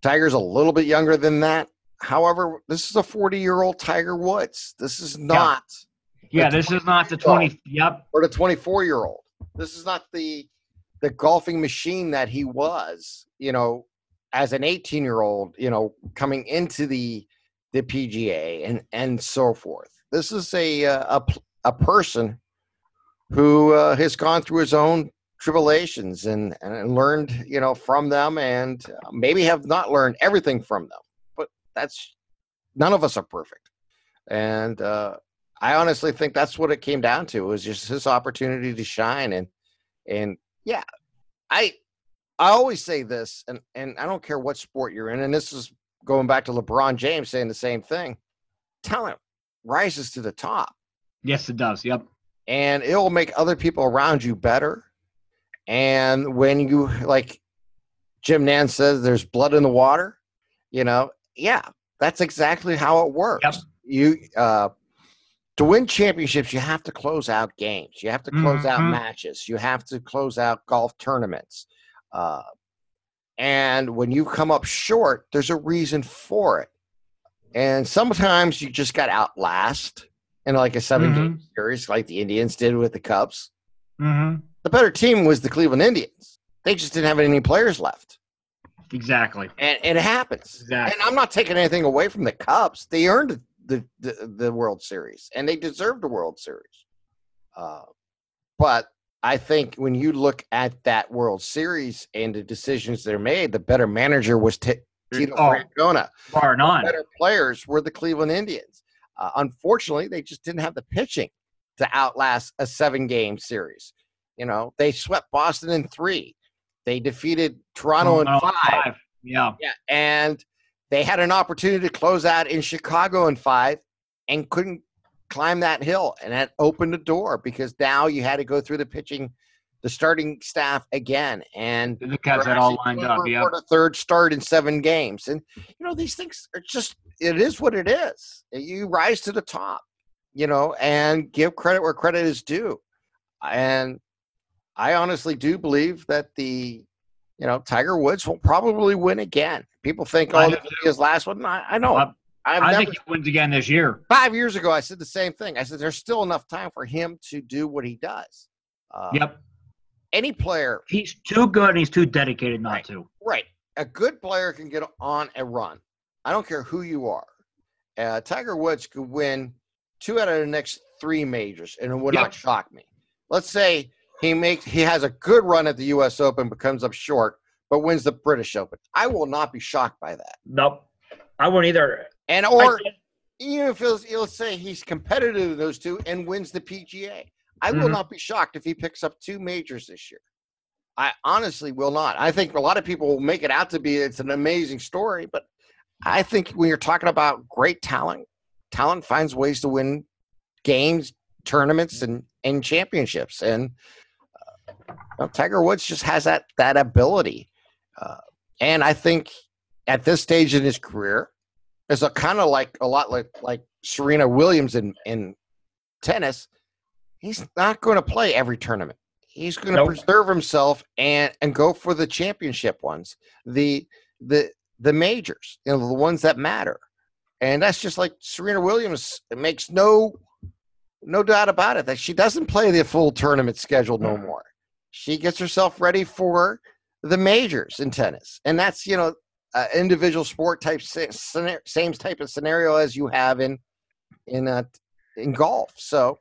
Tiger's a little bit younger than that. However, this is a 40 year old Tiger Woods. This is not, yeah, the this is not the 20. Yep. or the 24 year old. This is not the the golfing machine that he was, you know, as an 18 year old, you know, coming into the the PGA and and so forth. This is a uh, a a person who uh, has gone through his own tribulations and and learned, you know, from them, and uh, maybe have not learned everything from them. But that's none of us are perfect, and uh, I honestly think that's what it came down to. It was just his opportunity to shine, and and yeah, I I always say this, and and I don't care what sport you're in, and this is going back to LeBron James saying the same thing. Talent rises to the top, Yes, it does. Yep. and it will make other people around you better. And when you like Jim Nantz says, there's blood in the water. You know, yeah, that's exactly how it works. Yep. You uh, to win championships, you have to close out games. You have to close out Mhm. matches. You have to close out golf tournaments. Uh, and when you come up short, there's a reason for it. And sometimes you just got outlast in like a 7 game series, like the Indians did with the Cubs. Mm-hmm. The better team was the Cleveland Indians. They just didn't have any players left. Exactly. And, and it happens. Exactly. And I'm not taking anything away from the Cubs. They earned the, the, the World Series and they deserved the World Series. Uh, but I think when you look at that World Series and the decisions that are made, the better manager was T- Tito Oh. Francona. Bar none. better players were the Cleveland Indians. Uh, unfortunately, they just didn't have the pitching to outlast a seven game series. You know, they swept Boston in three. They defeated Toronto in five. Yeah. Yeah, and they had an opportunity to close out in Chicago in five and couldn't climb that hill. And that opened the door because now you had to go through the pitching, the starting staff again. And The we're had all lined up. Yeah. the third start in seven games. And you know, these things are just it is what it is. You rise to the top, you know, and give credit where credit is due. And I honestly do believe that the you know, Tiger Woods will probably win again. People think, oh, this is his last one. I, I know. I- I've I never, think he wins again this year. five years ago, I said the same thing. I said there's still enough time for him to do what he does. Uh, Yep. Any player He's too good and he's too dedicated not Right. to. Right. A good player can get on a run. I don't care who you are. Uh, Tiger Woods could win two out of the next three majors, and it would Yep. not shock me. Let's say he makes he has a good run at the U.S. Open, but comes up short, but wins the British Open. I will not be shocked by that. Nope. I wouldn't either. And or even if it's, let's say he's competitive in those two and wins the PGA, I will Mhm. not be shocked if he picks up two majors this year. I honestly will not. I think a lot of people will make it out to be it's an amazing story, but I think when you're talking about great talent, talent finds ways to win games, tournaments, and and championships. And uh, well, Tiger Woods just has that that ability, uh, and I think at this stage in his career, is a kind of like a lot like like Serena Williams in in tennis. He's not going to play every tournament. He's going to Nope. preserve himself and and go for the championship ones, the the the majors, you know, the ones that matter. And that's just like Serena Williams. It makes no no doubt about it that she doesn't play the full tournament schedule no mm. more. She gets herself ready for the majors in tennis, and that's you know uh, individual sport type same type of scenario as you have in in uh, in golf. So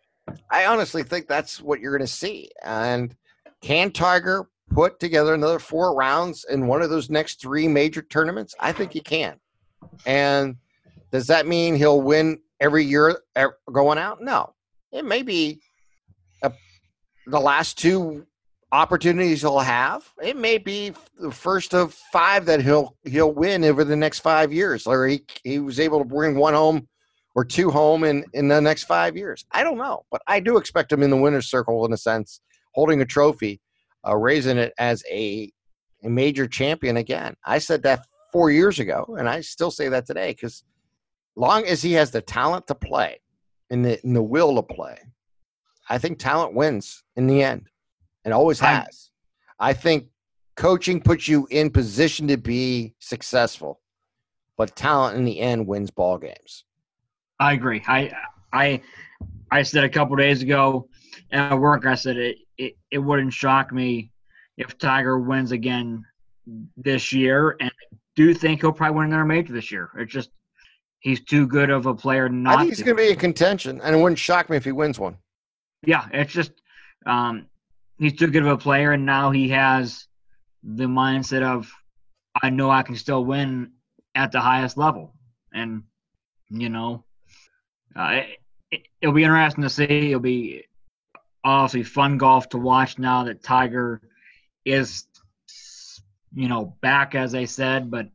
I honestly think that's what you're going to see. And can Tiger put together another four rounds in one of those next three major tournaments? I think he can. And does that mean he'll win every year going out? No. It may be a, the last two opportunities he'll have. It may be the first of five that he'll he'll win over the next five years, or he he was able to bring one home or two home in in the next five years. I don't know, but I do expect him in the winner's circle in a sense, holding a trophy, uh, raising it as a a major champion again. I said that four years ago, and I still say that today because long as he has the talent to play and the, and the will to play, I think talent wins in the end and always has. I, think coaching puts you in position to be successful, but talent in the end wins ball games. I agree. I I I said a couple days ago at work. I said it, it it wouldn't shock me if Tiger wins again this year, and I do think he'll probably win another major this year. It's just he's too good of a player not. I think he's going to be in contention, and it wouldn't shock me if he wins one. Yeah, it's just um, he's too good of a player, and now he has the mindset of I know I can still win at the highest level, and you know uh, it, will be interesting to see. It'll be obviously fun golf to watch now that Tiger is, you know, back as they said. But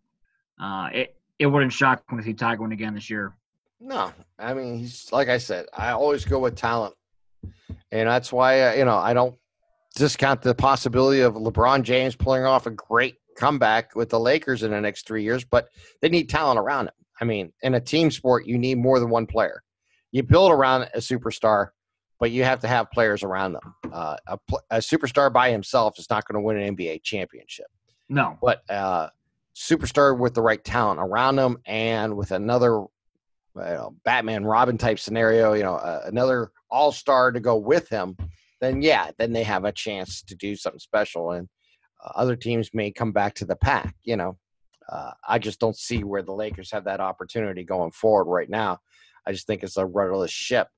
uh, it it wouldn't shock me to see Tiger win again this year. No, I mean he's like I said. I always go with talent, and that's why uh, you know I don't discount the possibility of LeBron James pulling off a great comeback with the Lakers in the next three years. But they need talent around him. I mean, in a team sport, you need more than one player you build around a superstar, but you have to have players around them. Uh, a, a, superstar by himself is not going to win an NBA championship. No, but uh, superstar with the right talent around him and with another you know, Batman Robin type scenario, you know, uh, another all star to go with him, then yeah, then they have a chance to do something special. And uh, other teams may come back to the pack, you know. Uh, I just don't see where the Lakers have that opportunity going forward right now. I just think it's a rudderless ship.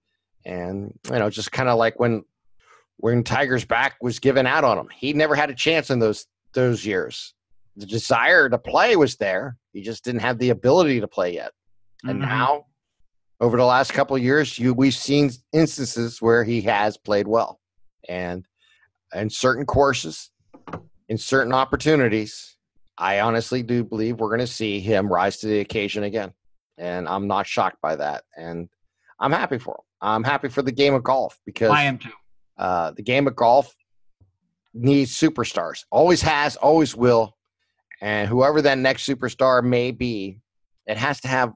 And you know, just kind of like when when Tiger's back was given out on him, he never had a chance in those those years. The desire to play was there. He just didn't have the ability to play yet. And mm-hmm. now, over the last couple of years, you we've seen instances where he has played well, and in certain courses, in certain opportunities, I honestly do believe we're going to see him rise to the occasion again and I'm not shocked by that. And I'm happy for him. I'm happy for the game of golf because I am too. Uh, the game of golf needs superstars. Always has, always will. And whoever that next superstar may be, it has to have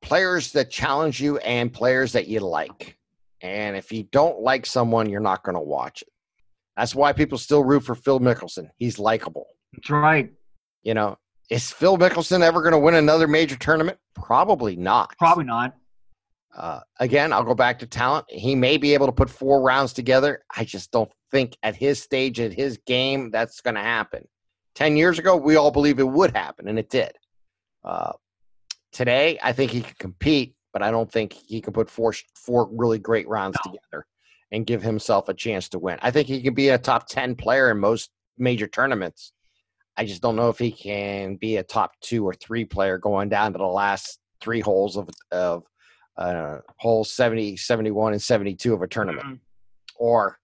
players that challenge you and players that you like. And if you don't like someone, you're not going to watch it. That's why people still root for Phil Mickelson. He's likable. That's right. You know, is Phil Mickelson ever going to win another major tournament? Probably not. Probably not. Uh, again, I'll go back to talent. He may be able to put four rounds together. I just don't think at his stage, at his game, that's going to happen. 10 years ago, we all believed it would happen, and it did. Uh, today, I think he can compete, but I don't think he can put four, four really great rounds no. together and give himself a chance to win. I think he can be a top 10 player in most major tournaments I just don't know if he can be a top two or three player going down to the last three holes of of uh, holes 70, 71, and 72 of a tournament. Mm-hmm. Or,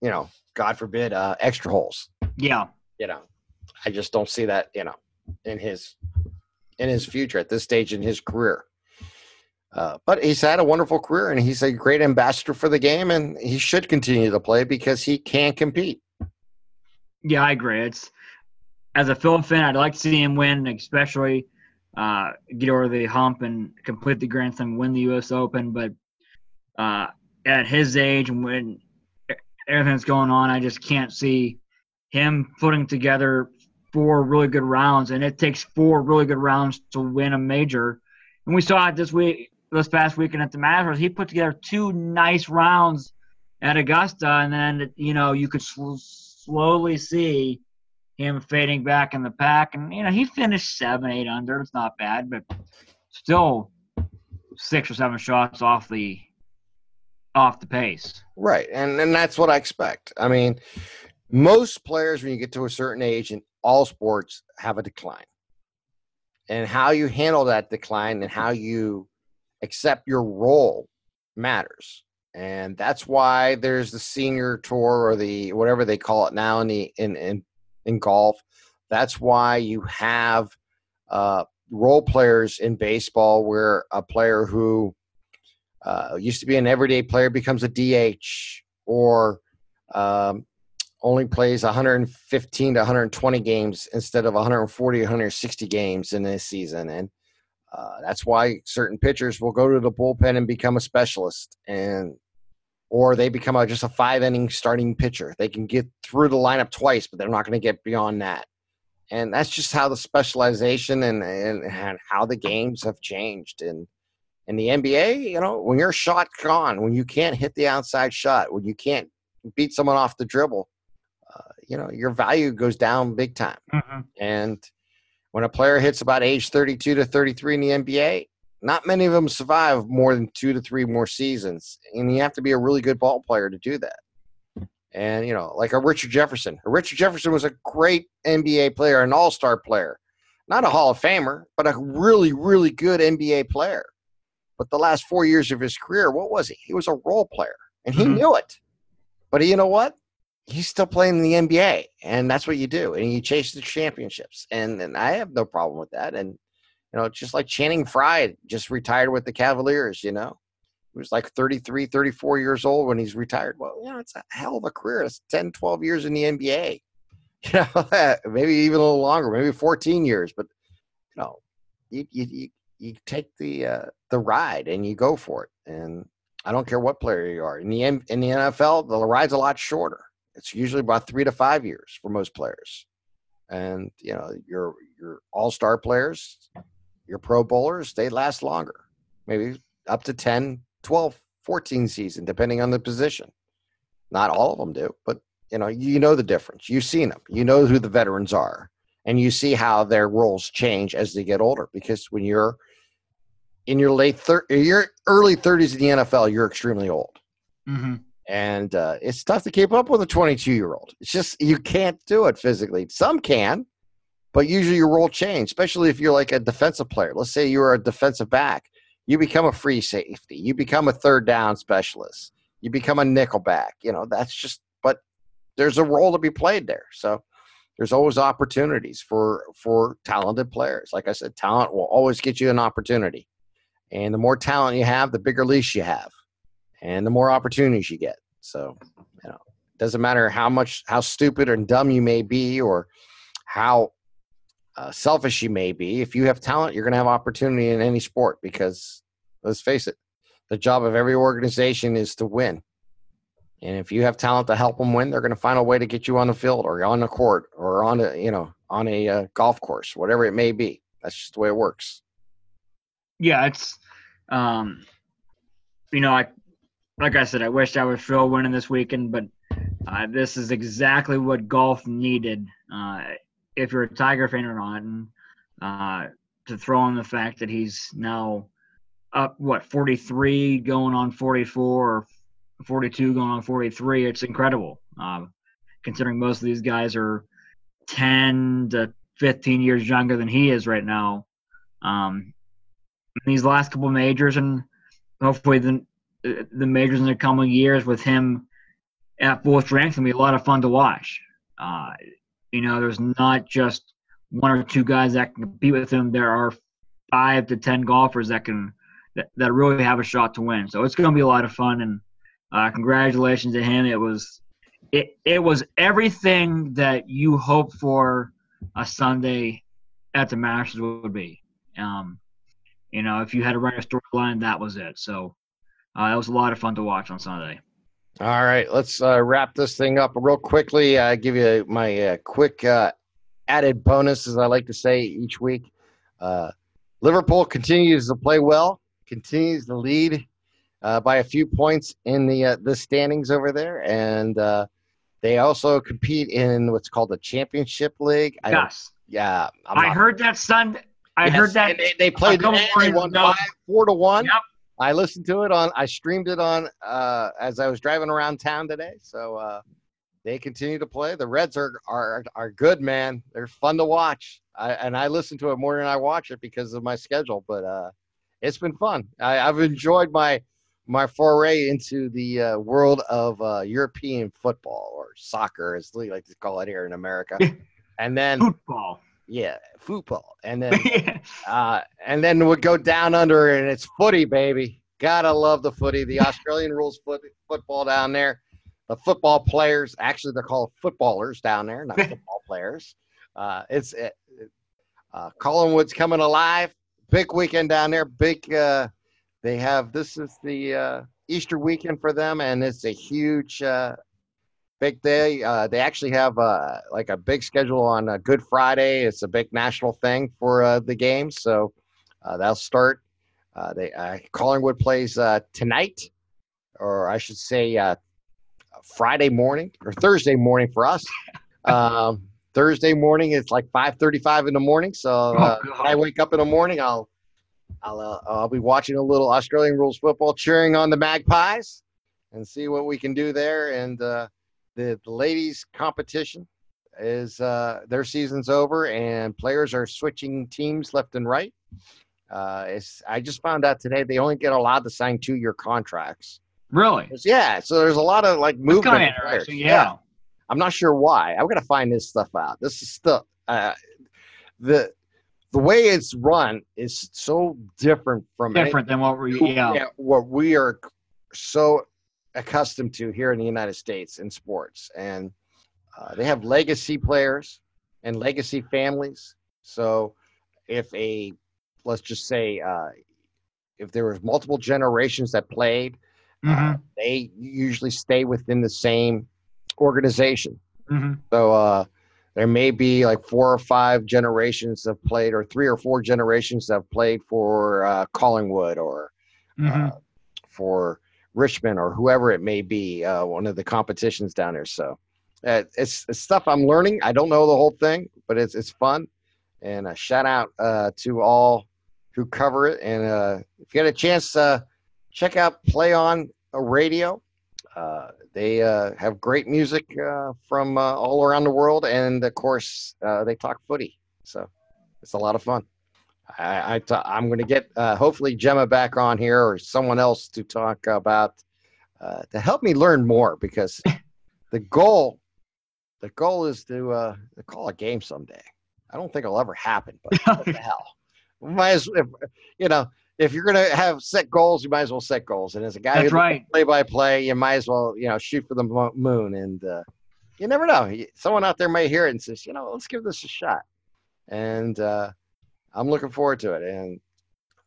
you know, God forbid, uh, extra holes. Yeah. You know, I just don't see that, you know, in his in his future at this stage in his career. Uh, but he's had a wonderful career and he's a great ambassador for the game and he should continue to play because he can compete. Yeah, I agree. It's as a Phil fan, I'd like to see him win, especially uh, get over the hump and complete the Grand Slam, win the U.S. Open. But uh, at his age and when everything's going on, I just can't see him putting together four really good rounds, and it takes four really good rounds to win a major. And we saw it this week, this past weekend at the Masters. He put together two nice rounds at Augusta, and then you know you could sl- slowly see him fading back in the pack. And, you know, he finished seven, eight under. It's not bad, but still six or seven shots off the off the pace. Right. And and that's what I expect. I mean, most players, when you get to a certain age in all sports, have a decline. And how you handle that decline and how you accept your role matters. And that's why there's the senior tour or the whatever they call it now in the in in, in golf. That's why you have uh, role players in baseball where a player who uh, used to be an everyday player becomes a DH or um, only plays 115 to 120 games instead of 140 160 games in this season and uh, that's why certain pitchers will go to the bullpen and become a specialist and or they become a, just a five inning starting pitcher they can get through the lineup twice but they're not going to get beyond that and that's just how the specialization and, and, and how the games have changed and in the NBA, you know, when your shot gone, when you can't hit the outside shot, when you can't beat someone off the dribble, uh, you know, your value goes down big time. Mm-hmm. And when a player hits about age 32 to 33 in the NBA, not many of them survive more than two to three more seasons. And you have to be a really good ball player to do that. And, you know, like a Richard Jefferson. A Richard Jefferson was a great NBA player, an all star player. Not a Hall of Famer, but a really, really good NBA player. But the last four years of his career, what was he? He was a role player, and he mm-hmm. knew it. But you know what? He's still playing in the NBA, and that's what you do. And you chase the championships, and and I have no problem with that. And you know, just like Channing Frye just retired with the Cavaliers, you know, he was like 33, 34 years old when he's retired. Well, you know, it's a hell of a career. It's 10, 12 years in the NBA. <laughs> You know, <laughs> maybe even a little longer, maybe 14 years. But you know, you you you take the uh, the ride and you go for it. And I don't care what player you are in the in the NFL, the ride's a lot shorter. It's usually about three to five years for most players. And you know your your all star players, your Pro Bowlers, they last longer, maybe up to 10, 12, 14 season, depending on the position. Not all of them do, but you know you know the difference. You've seen them. You know who the veterans are, and you see how their roles change as they get older. Because when you're in your late thir- your early 30s in the NFL, you're extremely old. Mm-hmm. And uh, it's tough to keep up with a 22 year old. It's just, you can't do it physically. Some can, but usually your role change, especially if you're like a defensive player. Let's say you're a defensive back. You become a free safety. You become a third down specialist. You become a nickel back. You know, that's just, but there's a role to be played there. So there's always opportunities for for talented players. Like I said, talent will always get you an opportunity. And the more talent you have, the bigger leash you have, and the more opportunities you get. So, you know, it doesn't matter how much, how stupid or dumb you may be, or how uh, selfish you may be. If you have talent, you're going to have opportunity in any sport because, let's face it, the job of every organization is to win. And if you have talent to help them win, they're going to find a way to get you on the field or on the court or on a, you know, on a uh, golf course, whatever it may be. That's just the way it works. Yeah, it's um, you know, I like I said, I wished I was Phil winning this weekend, but uh, this is exactly what golf needed. Uh, if you're a Tiger fan or not, and uh, to throw in the fact that he's now up what 43, going on 44, or 42, going on 43, it's incredible. Um, considering most of these guys are 10 to 15 years younger than he is right now. Um, these last couple majors, and hopefully the the majors in the coming years with him at full strength can be a lot of fun to watch. Uh, you know, there's not just one or two guys that can compete with him. There are five to ten golfers that can that, that really have a shot to win. So it's going to be a lot of fun, and uh, congratulations to him. It was it it was everything that you hope for a Sunday at the Masters would be. Um, you know, if you had to write a storyline, that was it. So uh, that was a lot of fun to watch on Sunday. All right, let's uh, wrap this thing up real quickly. I give you my uh, quick uh, added bonus, as I like to say each week. Uh, Liverpool continues to play well, continues to lead uh, by a few points in the the standings over there, and they also compete in what's called the Championship League. Yes. Yeah, I'm I heard that Sunday. I yes, heard that they, they, played won five, four to one. Yep. I listened to it on. I streamed it on uh, as I was driving around town today. So uh, they continue to play. The Reds are are are good, man. They're fun to watch. I, and I listen to it more than I watch it because of my schedule. But uh, it's been fun. I, have enjoyed my my foray into the uh, world of uh, European football or soccer, as we like to call it here in America. <laughs> and then football. Yeah, football. And <laughs> then uh, and then we go down under and it's footy, baby. Gotta love the footy. The <laughs> Australian rules foot, football down there the football players. Actually, they're called footballers down there, not <laughs> football players. Uh, it's it, uh, Collingwood's coming alive. Big weekend down there. Big. Uh, they have this is the uh, Easter weekend for them, and it's a huge, uh, big day. Uh, they actually have uh, like a big schedule on uh, Good Friday. It's a big national thing for uh, the game, so uh, that'll start. Uh, they uh, Collingwood plays uh, tonight, or I should say uh, Friday morning or Thursday morning for us. <laughs> Um, Thursday morning it's like 5:35 in the morning. So oh, I wake up in the morning, I'll I'll uh, I'll be watching a little Australian rules football, cheering on the Magpies, and see what we can do there. And uh, the the ladies competition is uh, their season's over, and players are switching teams left and right. Uh, it's, I just found out today they only get allowed to sign two year contracts. Really? Yeah. So there's a lot of like movement. kind of interesting. Yeah. yeah. I'm not sure why. I'm gonna find this stuff out. This is stuff. Uh, the the way it's run is so different from different than what we yeah. what we are so accustomed to here in the United States in sports, and uh, they have legacy players and legacy families. So if a let's just say uh, if there was multiple generations that played Mm-hmm. Uh, they usually stay within the same organization. Mm-hmm. So uh, there may be like four or five generations have played, or three or four generations have played for uh, Collingwood or mm-hmm. Uh, for Richmond or whoever it may be, uh, one of the competitions down there. So uh, it's, it's, stuff I'm learning. I don't know the whole thing, but it's it's fun. And a shout out to all who cover it. And if you get a chance, check out Play On Radio. Uh, they uh, have great music uh, from uh, all around the world, and of course, uh, they talk footy. So it's a lot of fun. I, I t- I'm going to get uh, hopefully Gemma back on here or someone else to talk about to help me learn more because <laughs> the goal the goal is to, to call a game someday. I don't think it'll ever happen, but <laughs> what the hell? Might as if, you know if you're gonna have set goals, you might as well set goals. And as a guy who right. play by play, you might as well you know shoot for the moon. And uh, you never know. Someone out there may hear it and says, you know, let's give this a shot. And uh, I'm looking forward to it. And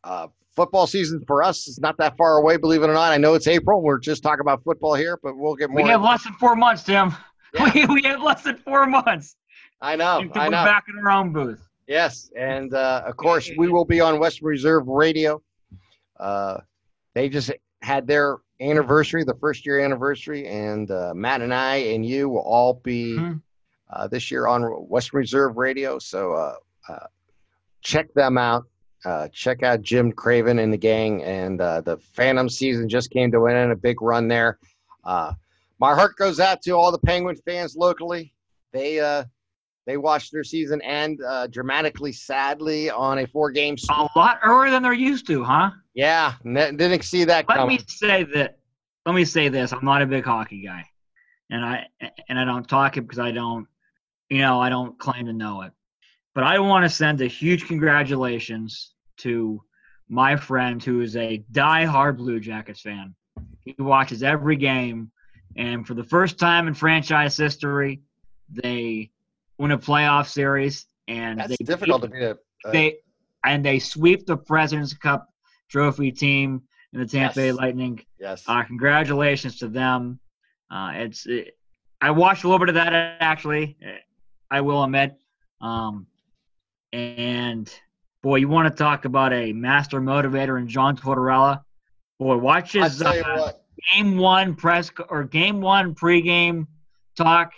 uh, football season for us is not that far away, believe it or not. I know it's April. We're just talking about football here, but we'll get more. We have less than four months, Tim. <laughs> Yeah. We, we have less than four months. I know. I know. Back in our own booth. Yes, and uh, of course we will be on Western Reserve Radio. Uh, they just had their anniversary, the first year anniversary, and uh, Matt and I and you will all be mm-hmm. uh, this year on Western Reserve Radio. So uh, uh, check them out. Uh, check out Jim Craven and the gang, and the Phantom season just came to an end. A big run there. my heart goes out to all the Penguin fans locally. They they watched their season end uh, dramatically, sadly, on a four-game. A lot earlier than they're used to, huh? Yeah, didn't see that. Let coming. me say that. Let me say this: I'm not a big hockey guy, and I and I don't talk it because I don't, you know, I don't claim to know it. But I want to send a huge congratulations to my friend who is a die-hard Blue Jackets fan. He watches every game, and for the first time in franchise history, they win a playoff series, and that's they difficult beat, to beat. A, they and they sweep the Presidents Cup trophy team in the Tampa Bay Lightning. Yes. Uh, congratulations to them. Uh, it's it, I watched a little bit of that actually. I will admit. Um, and boy, you want to talk about a master motivator in John Tortorella. Boy, watch his uh, game one press or game one pregame talk,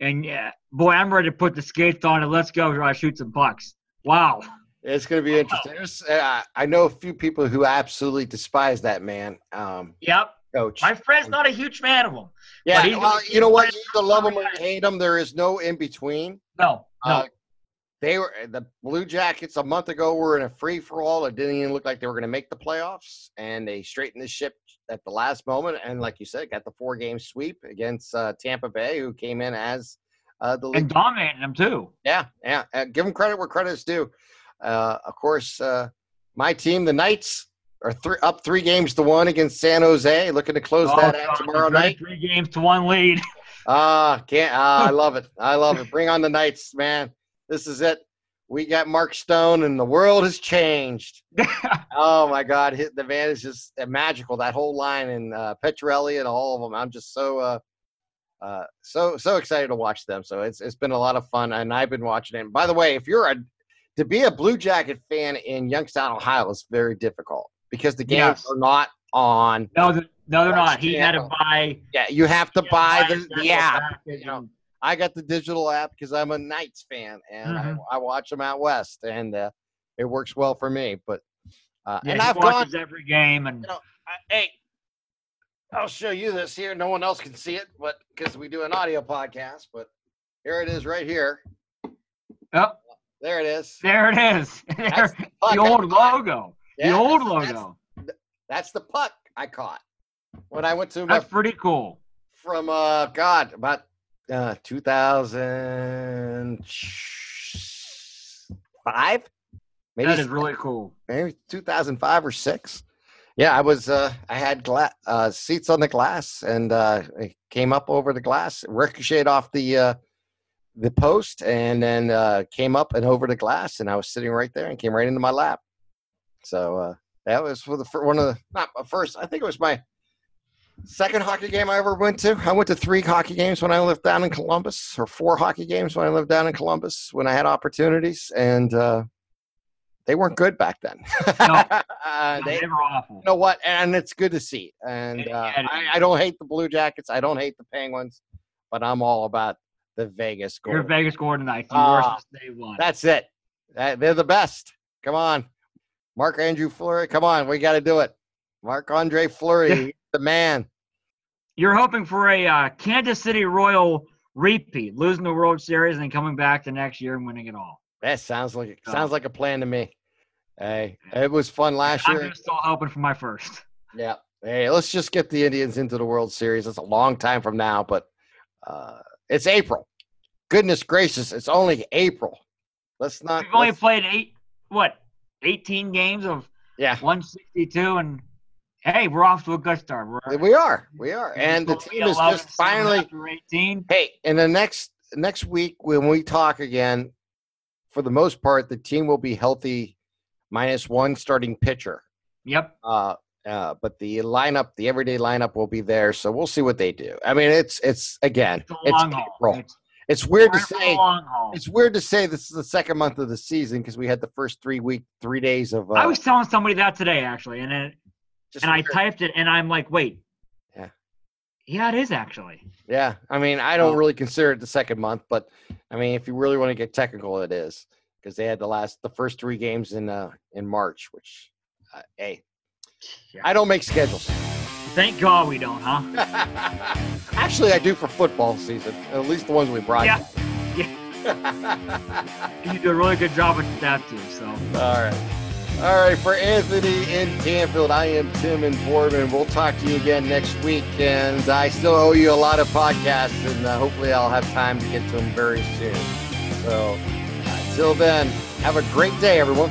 and yeah, boy, I'm ready to put the skates on and let's go uh, shoot some pucks. Wow. It's going to be interesting. Uh, I know a few people who absolutely despise that man. Um, yep. coach. My friend's not a huge fan of him. yeah, well, you know what? You either love them or hate him. There is no in between. No, no. Uh, they were the Blue Jackets a month ago were in a free for all. It didn't even look like they were going to make the playoffs, and they straightened the ship at the last moment. And like you said, got the four game sweep against uh, Tampa Bay, who came in as uh, the and dominating them too. Yeah, yeah. Uh, give them credit where credit is due. Uh, of course, uh, my team, the Knights, are three, up three games to one against San Jose, looking to close Oh, that out tomorrow night. Three games to one lead. Ah, can't. Ah, I <laughs> love it. I love it. Bring on the Knights, man. This is it. We got Mark Stone, and the world has changed. <laughs> Oh my God, hit the man is just magical. That whole line and uh, Petrelli and all of them. I'm just so uh, uh, so so excited to watch them. So it's it's been a lot of fun, and I've been watching it. And by the way, if you're a to be a Blue Jacket fan in Youngstown, Ohio, is very difficult because the games Yes. are not on. no, they're, no, they're not. He had to buy. Yeah, you have to had buy the, the app. you know. I got the digital app because I'm a Knights fan and Mhm. I, I watch them out west, and uh, it works well for me. But uh, Yeah, and I've gone. every game, and You know, I, hey, I'll show you this here. No one else can see it, but because we do an audio podcast. But here it is, right here. oh, There it is. there it is. <laughs> That's the I old logo. Yeah, the old that's- that's- logo. That's the puck I caught when I went to my That's pretty cool. from uh God about uh 2005 maybe That is really cool. maybe 2005 or 6 yeah I was uh I had gla- uh seats on the glass and uh it came up over the glass ricocheted off the uh the post and then uh came up and over the glass and I was sitting right there and came right into my lap. So uh that was for the fir- one of the not my first I think it was my second hockey game I ever went to. I went to three hockey games when I lived down in Columbus, or four hockey games when I lived down in Columbus when I had opportunities, and uh, they weren't good back then. Uh, <laughs> they, they were awful. you know what? And it's good to see. And uh, I, I don't hate the Blue Jackets. I don't hate the Penguins, but I'm all about the Vegas Your goal. Vegas scored tonight. The Ah, worst day one. That's it. They're the best. Come on, Mark Andrew Fleury. Come on, we got to do it. Marc-André Fleury, <laughs> the man. You're hoping for a uh, Kansas City Royal repeat, losing the World Series and then coming back the next year and winning it all. That sounds like Oh. sounds like a plan to me. Hey, it was fun last I'm year. just still hoping for my first. Yeah. Hey, let's just get the Indians into the World Series. It's a long time from now, but uh, it's April. Goodness gracious, it's only April. Let's not. We've only let's- played eight, what, 18 games of yeah, 162, and hey, we're off to a good start. We're, we are. We are, and the team is just finally. 18. Hey, in the next next week when we talk again, for the most part, the team will be healthy, minus one starting pitcher. Yep. uh, uh, but the lineup, the everyday lineup, will be there. So we'll see what they do. I mean, it's it's again, It's it's. April. It's, It's weird to we're in for the say. It's weird to say this is the second month of the season because we had the first three week, three days of. Uh, I was telling somebody that today, actually, and then just and I typed it, and I'm like, wait. Yeah. Yeah, it is actually. Yeah, I mean, I don't really consider it the second month, but I mean, if you really want to get technical, it is because they had the last, the first three games in uh in March, which, uh, hey, Yeah. I don't make schedules. Thank God we don't, huh? <laughs> Actually, I do for football season, at least the ones we broadcast. Yeah, <laughs> you do a really good job with that too. So All right. All right. For Anthony in Canfield, I am Tim in Boardman. We'll talk to you again next week. And I still owe you a lot of podcasts, and uh, hopefully I'll have time to get to them very soon. So until then, have a great day, everyone.